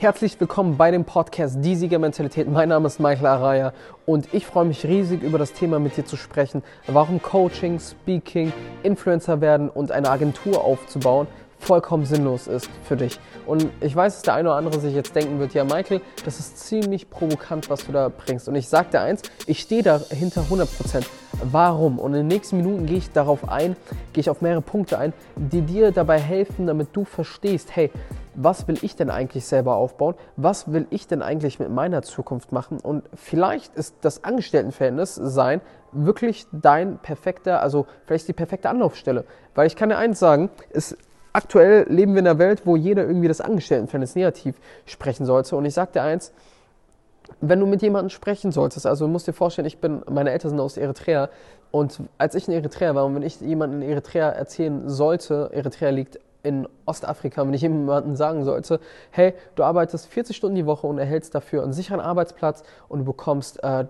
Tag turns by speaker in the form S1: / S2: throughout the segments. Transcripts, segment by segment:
S1: Herzlich willkommen bei dem Podcast Die Siegermentalität. Mein Name ist Michael Araya und ich freue mich riesig über das Thema mit dir zu sprechen, warum Coaching, Speaking, Influencer werden und eine Agentur aufzubauen vollkommen sinnlos ist für dich. Und ich weiß, dass der eine oder andere sich jetzt denken wird, ja Michael, das ist ziemlich provokant, was du da bringst. Und ich sage dir eins, ich stehe dahinter 100%. Warum? Und in den nächsten Minuten gehe ich darauf ein, gehe ich auf mehrere Punkte ein, die dir dabei helfen, damit du verstehst, hey, was will ich denn eigentlich selber aufbauen? Was will ich denn eigentlich mit meiner Zukunft machen? Und vielleicht ist das Angestelltenverhältnis sein wirklich dein perfekter, also vielleicht die perfekte Anlaufstelle. Weil ich kann dir eins sagen, es aktuell leben wir in einer Welt, wo jeder irgendwie das Angestelltenverhältnis negativ sprechen sollte. Und ich sage dir eins, wenn du mit jemandem sprechen solltest, also du musst dir vorstellen, ich bin, meine Eltern sind aus Eritrea und als ich in Eritrea war und wenn ich jemanden in Eritrea erzählen sollte, Eritrea liegt in Ostafrika, wenn ich jemandem sagen sollte, hey, du arbeitest 40 Stunden die Woche und erhältst dafür einen sicheren Arbeitsplatz und du bekommst äh,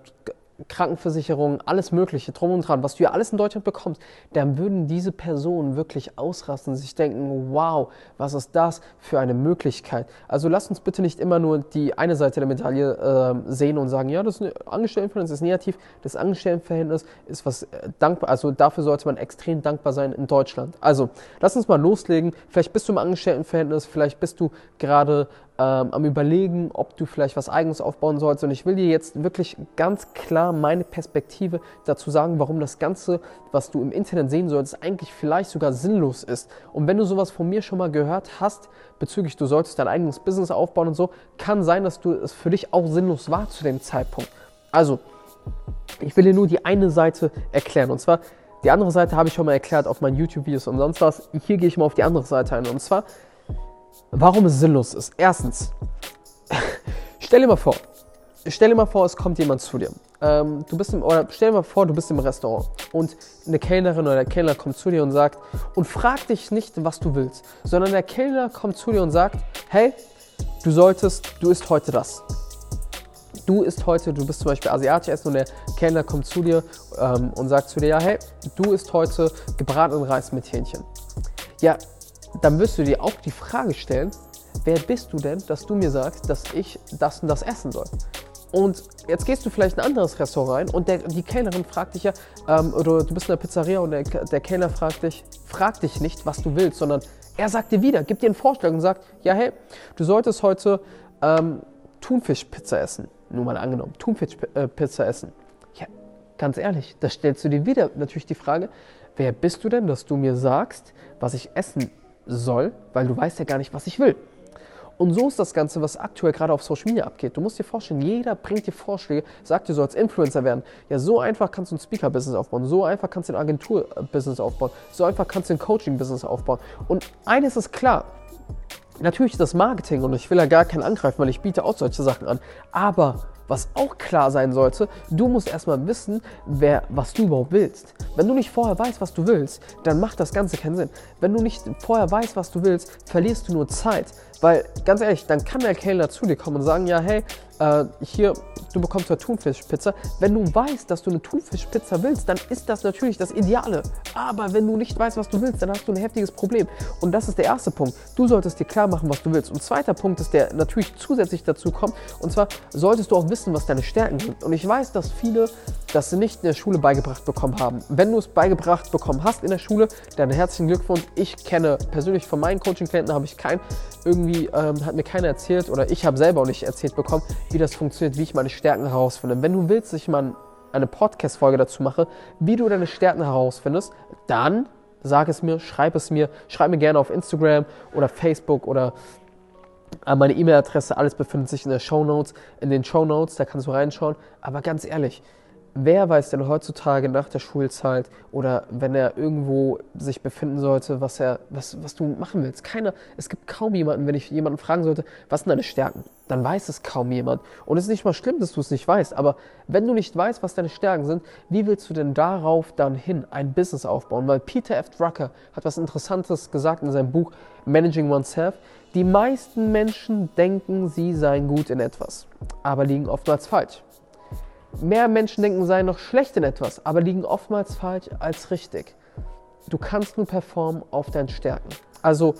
S1: Krankenversicherung, alles Mögliche, drum und dran, was du ja alles in Deutschland bekommst, dann würden diese Personen wirklich ausrasten, sich denken, wow, was ist das für eine Möglichkeit? Also lass uns bitte nicht immer nur die eine Seite der Medaille äh, sehen und sagen, ja, das Angestelltenverhältnis ist negativ, das Angestelltenverhältnis ist was äh, dankbar, also dafür sollte man extrem dankbar sein in Deutschland. Also lass uns mal loslegen, vielleicht bist du im Angestelltenverhältnis, vielleicht bist du gerade ähm, am Überlegen, ob du vielleicht was Eigenes aufbauen sollst. Und ich will dir jetzt wirklich ganz klar meine Perspektive dazu sagen, warum das Ganze, was du im Internet sehen solltest, eigentlich vielleicht sogar sinnlos ist. Und wenn du sowas von mir schon mal gehört hast, bezüglich du solltest dein eigenes Business aufbauen und so, kann sein, dass du es für dich auch sinnlos war zu dem Zeitpunkt. Also, ich will dir nur die eine Seite erklären. Und zwar, die andere Seite habe ich schon mal erklärt auf meinen YouTube-Videos und sonst was. Hier gehe ich mal auf die andere Seite ein. Und zwar, warum es sinnlos ist. Erstens, stell dir mal vor, stell dir mal vor, es kommt jemand zu dir. Ähm, du bist im, oder stell dir mal vor, du bist im Restaurant und eine Kellnerin oder der Kellner kommt zu dir und sagt und fragt dich nicht, was du willst, sondern der Kellner kommt zu dir und sagt, hey, du solltest, du isst heute das. Du isst heute, du bist zum Beispiel asiatisch essen und der Kellner kommt zu dir ähm, und sagt zu dir, ja, hey, du isst heute gebratenen Reis mit Hähnchen. Ja, dann wirst du dir auch die Frage stellen, wer bist du denn, dass du mir sagst, dass ich das und das essen soll? Und jetzt gehst du vielleicht in ein anderes Restaurant rein und der, die Kellnerin fragt dich ja, ähm, oder du bist in der Pizzeria und der, der Kellner fragt dich, fragt dich nicht, was du willst, sondern er sagt dir wieder, gibt dir einen Vorschlag und sagt, ja hey, du solltest heute ähm, Thunfischpizza essen. Nur mal angenommen, Thunfischpizza essen. Ja, ganz ehrlich, da stellst du dir wieder natürlich die Frage, wer bist du denn, dass du mir sagst, was ich essen soll, weil du weißt ja gar nicht, was ich will. Und so ist das Ganze, was aktuell gerade auf Social Media abgeht. Du musst dir vorstellen, jeder bringt dir Vorschläge, sagt dir, du sollst Influencer werden. Ja, so einfach kannst du ein Speaker-Business aufbauen, so einfach kannst du ein Agentur-Business aufbauen, so einfach kannst du ein Coaching-Business aufbauen. Und eines ist klar, natürlich ist das Marketing und ich will ja gar keinen angreifen, weil ich biete auch solche Sachen an. Aber was auch klar sein sollte, du musst erstmal wissen, wer, was du überhaupt willst. Wenn du nicht vorher weißt, was du willst, dann macht das Ganze keinen Sinn. Wenn du nicht vorher weißt, was du willst, verlierst du nur Zeit. Weil, ganz ehrlich, dann kann der Kellner zu dir kommen und sagen, ja, hey, äh, hier, du bekommst eine Thunfischpizza. Wenn du weißt, dass du eine Thunfischpizza willst, dann ist das natürlich das Ideale. Aber wenn du nicht weißt, was du willst, dann hast du ein heftiges Problem. Und das ist der erste Punkt. Du solltest dir klar machen, was du willst. Und zweiter Punkt ist, der natürlich zusätzlich dazu kommt. Und zwar solltest du auch wissen, was deine Stärken sind. Und ich weiß, dass viele das nicht in der Schule beigebracht bekommen haben. Wenn du es beigebracht bekommen hast in der Schule, dann herzlichen Glückwunsch. Ich kenne persönlich von meinen Coaching-Klienten habe ich kein irgendwie ähm, hat mir keiner erzählt oder ich habe selber auch nicht erzählt bekommen, wie das funktioniert, wie ich meine Stärken herausfinde. Wenn du willst, dass ich mal eine Podcast-Folge dazu mache, wie du deine Stärken herausfindest, dann sag es mir, schreib es mir, schreib mir gerne auf Instagram oder Facebook oder äh, meine E-Mail-Adresse, alles befindet sich in der Show Notes, in den Show Notes, da kannst du reinschauen. Aber ganz ehrlich, wer weiß denn heutzutage nach der Schulzeit oder wenn er irgendwo sich befinden sollte, was er, was, was du machen willst? Keiner, es gibt kaum jemanden, wenn ich jemanden fragen sollte, was sind deine Stärken? Dann weiß es kaum jemand. Und es ist nicht mal schlimm, dass du es nicht weißt, aber wenn du nicht weißt, was deine Stärken sind, wie willst du denn darauf dann hin ein Business aufbauen? Weil Peter F. Drucker hat was Interessantes gesagt in seinem Buch Managing Oneself. Die meisten Menschen denken, sie seien gut in etwas, aber liegen oftmals falsch. Mehr Menschen denken, seien noch schlecht in etwas, aber liegen oftmals falsch als richtig. Du kannst nur performen auf deinen Stärken. Also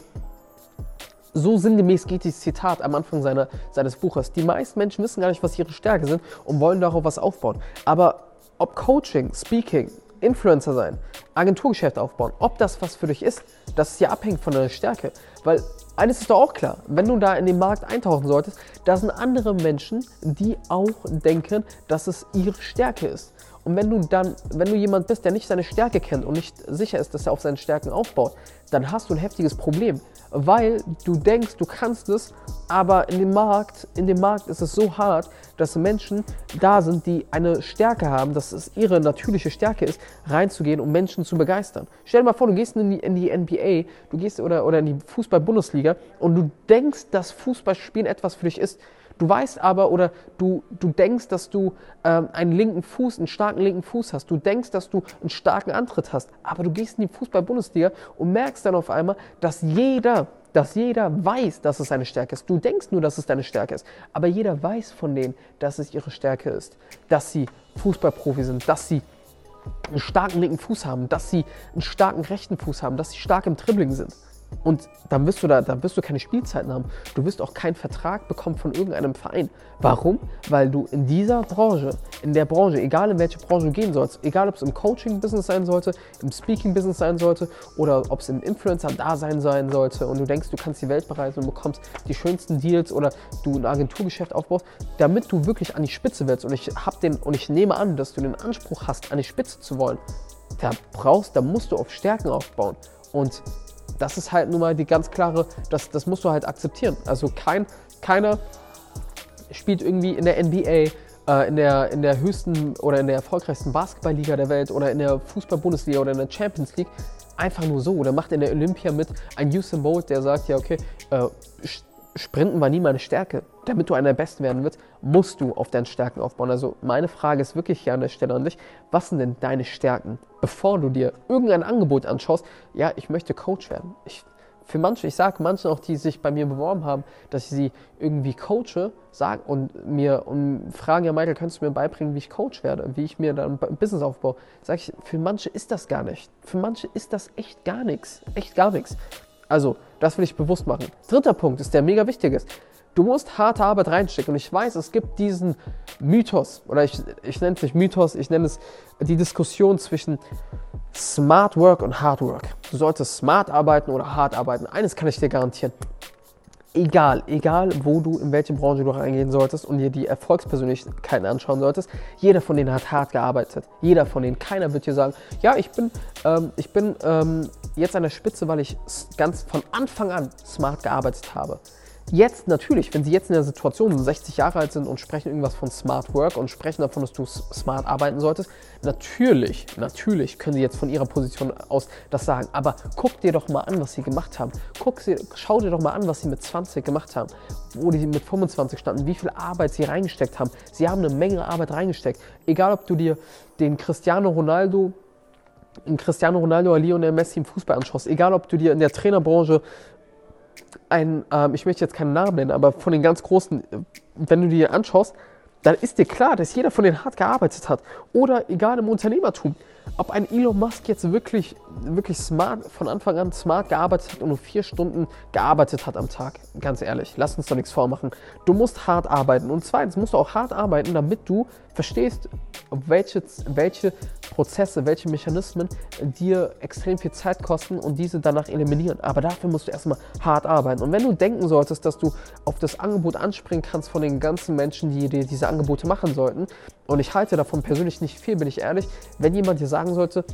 S1: So sinngemäß geht dieses Zitat am Anfang seiner, seines Buches. Die meisten Menschen wissen gar nicht, was ihre Stärken sind und wollen darauf was aufbauen. Aber ob Coaching, Speaking, Influencer sein, Agenturgeschäft aufbauen, ob das was für dich ist, das ist ja abhängig von deiner Stärke. Weil eines ist doch auch klar, wenn du da in den Markt eintauchen solltest, da sind andere Menschen, die auch denken, dass es ihre Stärke ist. Und wenn du dann, wenn du jemand bist, der nicht seine Stärke kennt und nicht sicher ist, dass er auf seinen Stärken aufbaut, dann hast du ein heftiges Problem, weil du denkst, du kannst es, aber in dem Markt, in dem Markt ist es so hart, dass Menschen da sind, die eine Stärke haben, dass es ihre natürliche Stärke ist, reinzugehen, um Menschen zu begeistern. Stell dir mal vor, du gehst in die, in die NBA, du gehst oder, oder in die Fußball-Bundesliga und du denkst, dass Fußballspielen etwas für dich ist. Du weißt aber oder du, du denkst, dass du ähm, einen linken Fuß, einen starken linken Fuß hast. Du denkst, dass du einen starken Antritt hast. Aber du gehst in die Fußball-Bundesliga und merkst dann auf einmal, dass jeder, dass jeder weiß, dass es seine Stärke ist. Du denkst nur, dass es deine Stärke ist. Aber jeder weiß von denen, dass es ihre Stärke ist. Dass sie Fußballprofi sind, dass sie einen starken linken Fuß haben, dass sie einen starken rechten Fuß haben, dass sie stark im Dribbling sind. Und dann wirst du da, dann wirst du keine Spielzeiten haben. Du wirst auch keinen Vertrag bekommen von irgendeinem Verein. Warum? Weil du in dieser Branche, in der Branche, egal in welche Branche du gehen sollst, egal ob es im Coaching-Business sein sollte, im Speaking-Business sein sollte oder ob es im Influencer-Dasein sein sollte und du denkst, du kannst die Welt bereisen und bekommst die schönsten Deals oder du ein Agenturgeschäft aufbaust, damit du wirklich an die Spitze willst. Und ich hab den, und ich nehme an, dass du den Anspruch hast, an die Spitze zu wollen. Da brauchst, da musst du auf Stärken aufbauen. Und das ist halt nun mal die ganz klare, das, das musst du halt akzeptieren. Also kein, keiner spielt irgendwie in der NBA, äh, in, der, in der höchsten oder in der erfolgreichsten Basketballliga der Welt oder in der Fußball-Bundesliga oder in der Champions League einfach nur so oder macht in der Olympia mit ein Usain Bolt, der sagt, ja okay, äh, Sprinten war nie meine Stärke. Damit du einer der Besten werden willst, musst du auf deinen Stärken aufbauen. Also meine Frage ist wirklich hier an der Stelle an dich. Was sind denn deine Stärken? Bevor du dir irgendein Angebot anschaust, ja, ich möchte Coach werden. Ich, für manche, ich sage manchen auch, die sich bei mir beworben haben, dass ich sie irgendwie coache, sagen und mir und fragen, ja Michael, könntest du mir beibringen, wie ich Coach werde, wie ich mir dann ein Business aufbaue? Sage ich, für manche ist das gar nicht. Für manche ist das echt gar nichts. Echt gar nichts. Also, das will ich bewusst machen. Dritter Punkt ist der mega wichtig ist. Du musst harte Arbeit reinstecken. Und ich weiß, es gibt diesen Mythos, oder ich, ich nenne es nicht Mythos, ich nenne es die Diskussion zwischen Smart Work und Hard Work. Du solltest smart arbeiten oder hart arbeiten. Eines kann ich dir garantieren egal, egal wo du, in welche Branche du reingehen solltest und dir die Erfolgspersönlichkeiten anschauen solltest, jeder von denen hat hart gearbeitet. Jeder von denen. Keiner wird dir sagen, ja, ich bin, ähm, ich bin ähm, jetzt an der Spitze, weil ich ganz von Anfang an smart gearbeitet habe. Jetzt natürlich, wenn Sie jetzt in der Situation sind, 60 Jahre alt sind und sprechen irgendwas von Smart Work und sprechen davon, dass du smart arbeiten solltest, natürlich, natürlich können Sie jetzt von Ihrer Position aus das sagen. Aber guck dir doch mal an, was Sie gemacht haben. Guck sie, schau dir doch mal an, was Sie mit 20 gemacht haben, wo die mit 25 standen, wie viel Arbeit Sie reingesteckt haben. Sie haben eine Menge Arbeit reingesteckt. Egal, ob du dir den Cristiano Ronaldo in Cristiano Ronaldo oder Lionel Messi im Fußball anschaust, egal ob du dir in der Trainerbranche ein, ähm, ich möchte jetzt keinen Namen nennen, aber von den ganz großen, wenn du dir anschaust, dann ist dir klar, dass jeder von denen hart gearbeitet hat. Oder egal im Unternehmertum, ob ein Elon Musk jetzt wirklich, wirklich smart, von Anfang an smart gearbeitet hat und nur vier Stunden gearbeitet hat am Tag. Ganz ehrlich, lass uns doch nichts vormachen. Du musst hart arbeiten. Und zweitens musst du auch hart arbeiten, damit du verstehst, welche, welche Prozesse, welche Mechanismen dir extrem viel Zeit kosten und diese danach eliminieren. Aber dafür musst du erstmal hart arbeiten. Und wenn du denken solltest, dass du auf das Angebot anspringen kannst von den ganzen Menschen, die dir diese Angebote machen sollten, und ich halte davon persönlich nicht viel, bin ich ehrlich, wenn jemand dir sagen sollte,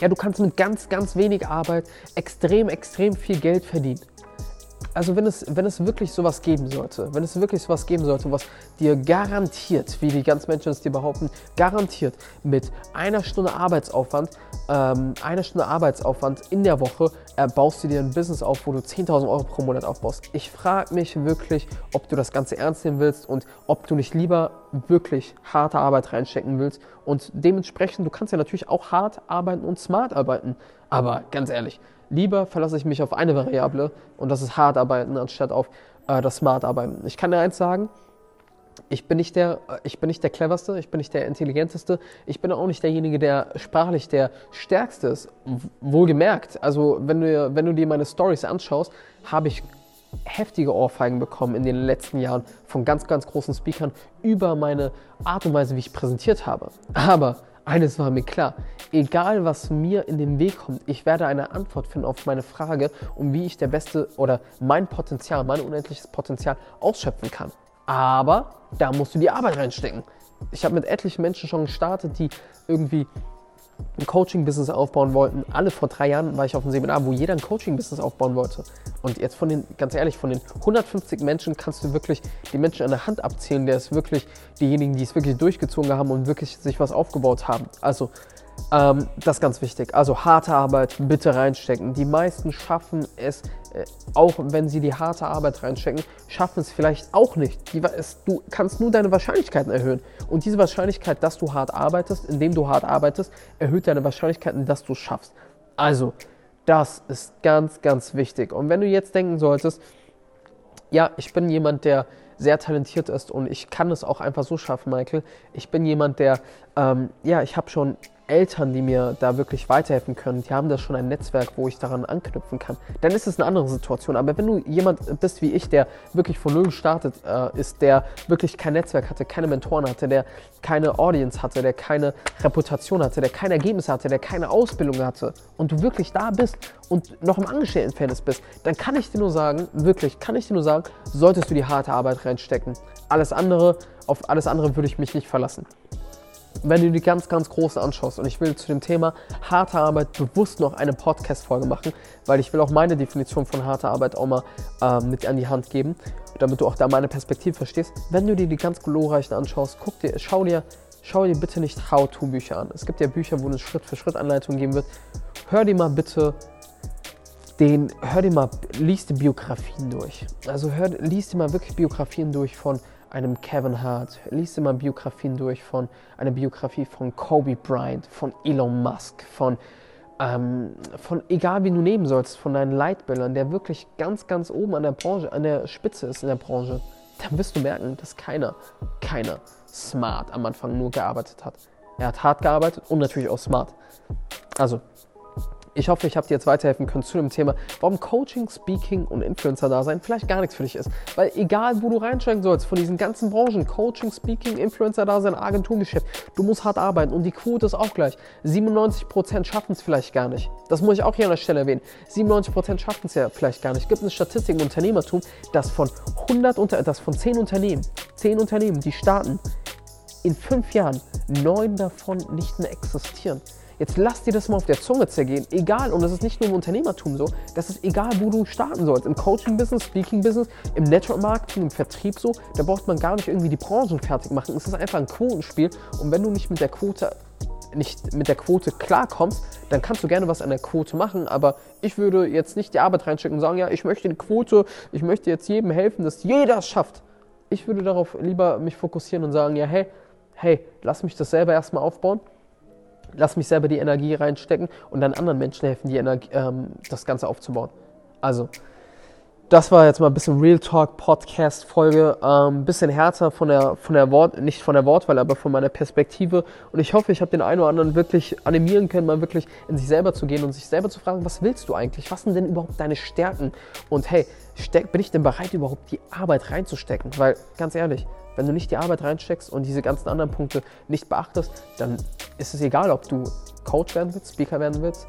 S1: ja, du kannst mit ganz, ganz wenig Arbeit extrem, extrem viel Geld verdienen also wenn es, wenn es wirklich sowas geben sollte, wenn es wirklich sowas geben sollte, was dir garantiert, wie die ganzen Menschen es dir behaupten, garantiert mit einer Stunde Arbeitsaufwand, ähm, einer Stunde Arbeitsaufwand in der Woche äh, baust du dir ein Business auf, wo du 10.000 Euro pro Monat aufbaust. Ich frage mich wirklich, ob du das Ganze ernst nehmen willst und ob du nicht lieber wirklich harte Arbeit reinstecken willst. Und dementsprechend, du kannst ja natürlich auch hart arbeiten und smart arbeiten. Aber ganz ehrlich, Lieber verlasse ich mich auf eine Variable und das ist hart arbeiten, anstatt auf äh, das smart arbeiten. Ich kann dir eins sagen, ich bin, nicht der, ich bin nicht der cleverste, ich bin nicht der intelligenteste, ich bin auch nicht derjenige, der sprachlich der stärkste ist. Wohlgemerkt, also wenn du, wenn du dir meine Stories anschaust, habe ich heftige Ohrfeigen bekommen in den letzten Jahren von ganz, ganz großen Speakern über meine Art und Weise, wie ich präsentiert habe. Aber eines war mir klar, egal was mir in den Weg kommt, ich werde eine Antwort finden auf meine Frage, um wie ich der beste oder mein Potenzial, mein unendliches Potenzial ausschöpfen kann. Aber da musst du die Arbeit reinstecken. Ich habe mit etlichen Menschen schon gestartet, die irgendwie ein Coaching-Business aufbauen wollten. Alle vor drei Jahren war ich auf einem Seminar, wo jeder ein Coaching-Business aufbauen wollte. Und jetzt von den, ganz ehrlich, von den 150 Menschen kannst du wirklich die Menschen an der Hand abzählen, der ist wirklich diejenigen, die es wirklich durchgezogen haben und wirklich sich was aufgebaut haben. Also ähm, das ist ganz wichtig. Also harte Arbeit bitte reinstecken. Die meisten schaffen es, äh, auch wenn sie die harte Arbeit reinstecken, schaffen es vielleicht auch nicht. Die, es, du kannst nur deine Wahrscheinlichkeiten erhöhen. Und diese Wahrscheinlichkeit, dass du hart arbeitest, indem du hart arbeitest, erhöht deine Wahrscheinlichkeiten, dass du es schaffst. Also, das ist ganz, ganz wichtig. Und wenn du jetzt denken solltest, ja, ich bin jemand, der sehr talentiert ist und ich kann es auch einfach so schaffen, Michael. Ich bin jemand, der, ähm, ja, ich habe schon Eltern, die mir da wirklich weiterhelfen können, die haben da schon ein Netzwerk, wo ich daran anknüpfen kann, dann ist es eine andere Situation. Aber wenn du jemand bist wie ich, der wirklich von Null gestartet äh, ist, der wirklich kein Netzwerk hatte, keine Mentoren hatte, der keine Audience hatte, der keine Reputation hatte, der keine Ergebnisse hatte, der keine Ausbildung hatte und du wirklich da bist und noch im Angestelltenverhältnis bist, dann kann ich dir nur sagen, wirklich, kann ich dir nur sagen, solltest du die harte Arbeit reinstecken. Alles andere, auf alles andere würde ich mich nicht verlassen wenn du die ganz, ganz große anschaust, und ich will zu dem Thema harte Arbeit bewusst noch eine Podcast-Folge machen, weil ich will auch meine Definition von harter Arbeit auch mal äh, mit an die Hand geben, damit du auch da meine Perspektive verstehst. Wenn du dir die ganz glorreichen anschaust, guck dir, schau dir, schau dir bitte nicht How-To-Bücher an. Es gibt ja Bücher, wo eine Schritt-für-Schritt-Anleitung geben wird. Hör dir mal bitte den, hör dir mal, lies die Biografien durch. Also hör, lies dir mal wirklich Biografien durch von einem Kevin Hart, liest immer Biografien durch von einer Biografie von Kobe Bryant, von Elon Musk, von, ähm, von egal wie du nehmen sollst, von deinen Leitbildern, der wirklich ganz, ganz oben an der Branche, an der Spitze ist in der Branche, dann wirst du merken, dass keiner, keiner smart am Anfang nur gearbeitet hat. Er hat hart gearbeitet und natürlich auch smart. Also, ich hoffe, ich habe dir jetzt weiterhelfen können zu dem Thema, warum Coaching, Speaking und Influencer-Dasein vielleicht gar nichts für dich ist. Weil egal, wo du reinsteigen sollst, von diesen ganzen Branchen, Coaching, Speaking, Influencer-Dasein, Agenturgeschäft, du musst hart arbeiten und die Quote ist auch gleich. 97% schaffen es vielleicht gar nicht. Das muss ich auch hier an der Stelle erwähnen. 97% schaffen es ja vielleicht gar nicht. Es gibt eine Statistik im Unternehmertum, dass von 100 unter, dass von 10 Unternehmen, 10 Unternehmen, die starten, in 5 Jahren 9 davon nicht mehr existieren. Jetzt lass dir das mal auf der Zunge zergehen. Egal, und das ist nicht nur im Unternehmertum so, das ist egal, wo du starten sollst. Im Coaching-Business, Speaking-Business, im Network-Marketing, im Vertrieb so, da braucht man gar nicht irgendwie die Branchen fertig machen. Es ist einfach ein Quotenspiel. Und wenn du nicht mit der Quote nicht mit der Quote klarkommst, dann kannst du gerne was an der Quote machen, aber ich würde jetzt nicht die Arbeit reinstecken und sagen, ja, ich möchte eine Quote, ich möchte jetzt jedem helfen, dass jeder es schafft. Ich würde darauf lieber mich fokussieren und sagen, ja, hey, hey, lass mich das selber erstmal aufbauen lass mich selber die Energie reinstecken und dann anderen Menschen helfen, die Energie, ähm, das Ganze aufzubauen. Also, das war jetzt mal ein bisschen Real Talk Podcast Folge, ein ähm, bisschen härter von der von der Wort nicht von der Wortwahl, aber von meiner Perspektive und ich hoffe, ich habe den einen oder anderen wirklich animieren können, mal wirklich in sich selber zu gehen und sich selber zu fragen, was willst du eigentlich? Was sind denn überhaupt deine Stärken? Und hey, bin ich denn bereit überhaupt die Arbeit reinzustecken? Weil ganz ehrlich, wenn du nicht die Arbeit reinsteckst und diese ganzen anderen Punkte nicht beachtest, dann ist es egal, ob du Coach werden willst, Speaker werden willst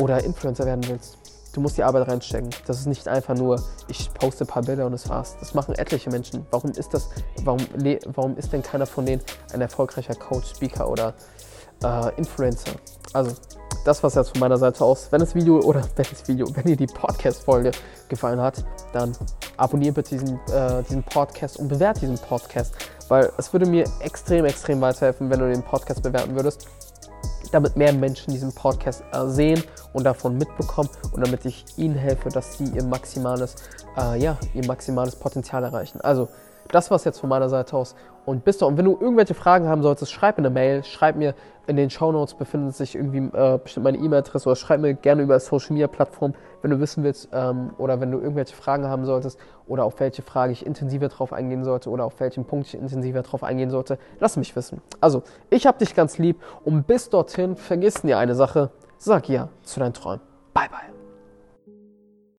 S1: oder Influencer werden willst. Du musst die Arbeit reinstecken. Das ist nicht einfach nur, ich poste ein paar Bilder und es war's. Das machen etliche Menschen. Warum ist das, warum, warum ist denn keiner von denen ein erfolgreicher Coach, Speaker oder äh, Influencer? Also, das war es jetzt von meiner Seite aus. Wenn das Video oder wenn das Video, wenn dir die Podcast-Folge gefallen hat, dann abonniere bitte diesen, äh, diesen Podcast und bewerte diesen Podcast, weil es würde mir extrem, extrem weiterhelfen, wenn du den Podcast bewerten würdest, damit mehr Menschen diesen Podcast äh, sehen und davon mitbekommen und damit ich ihnen helfe, dass sie ihr maximales, äh, ja, ihr maximales Potenzial erreichen. Also das war es jetzt von meiner Seite aus. Und bis da. Und wenn du irgendwelche Fragen haben solltest, schreib mir eine Mail, schreib mir in den Show Notes befindet sich irgendwie äh, bestimmt meine E-Mail-Adresse oder schreib mir gerne über Social Media Plattform, wenn du wissen willst ähm, oder wenn du irgendwelche Fragen haben solltest oder auf welche Frage ich intensiver drauf eingehen sollte oder auf welchen Punkt ich intensiver drauf eingehen sollte, lass mich wissen. Also, ich hab dich ganz lieb und bis dorthin vergiss nie eine Sache, sag ja zu deinen Träumen. Bye bye.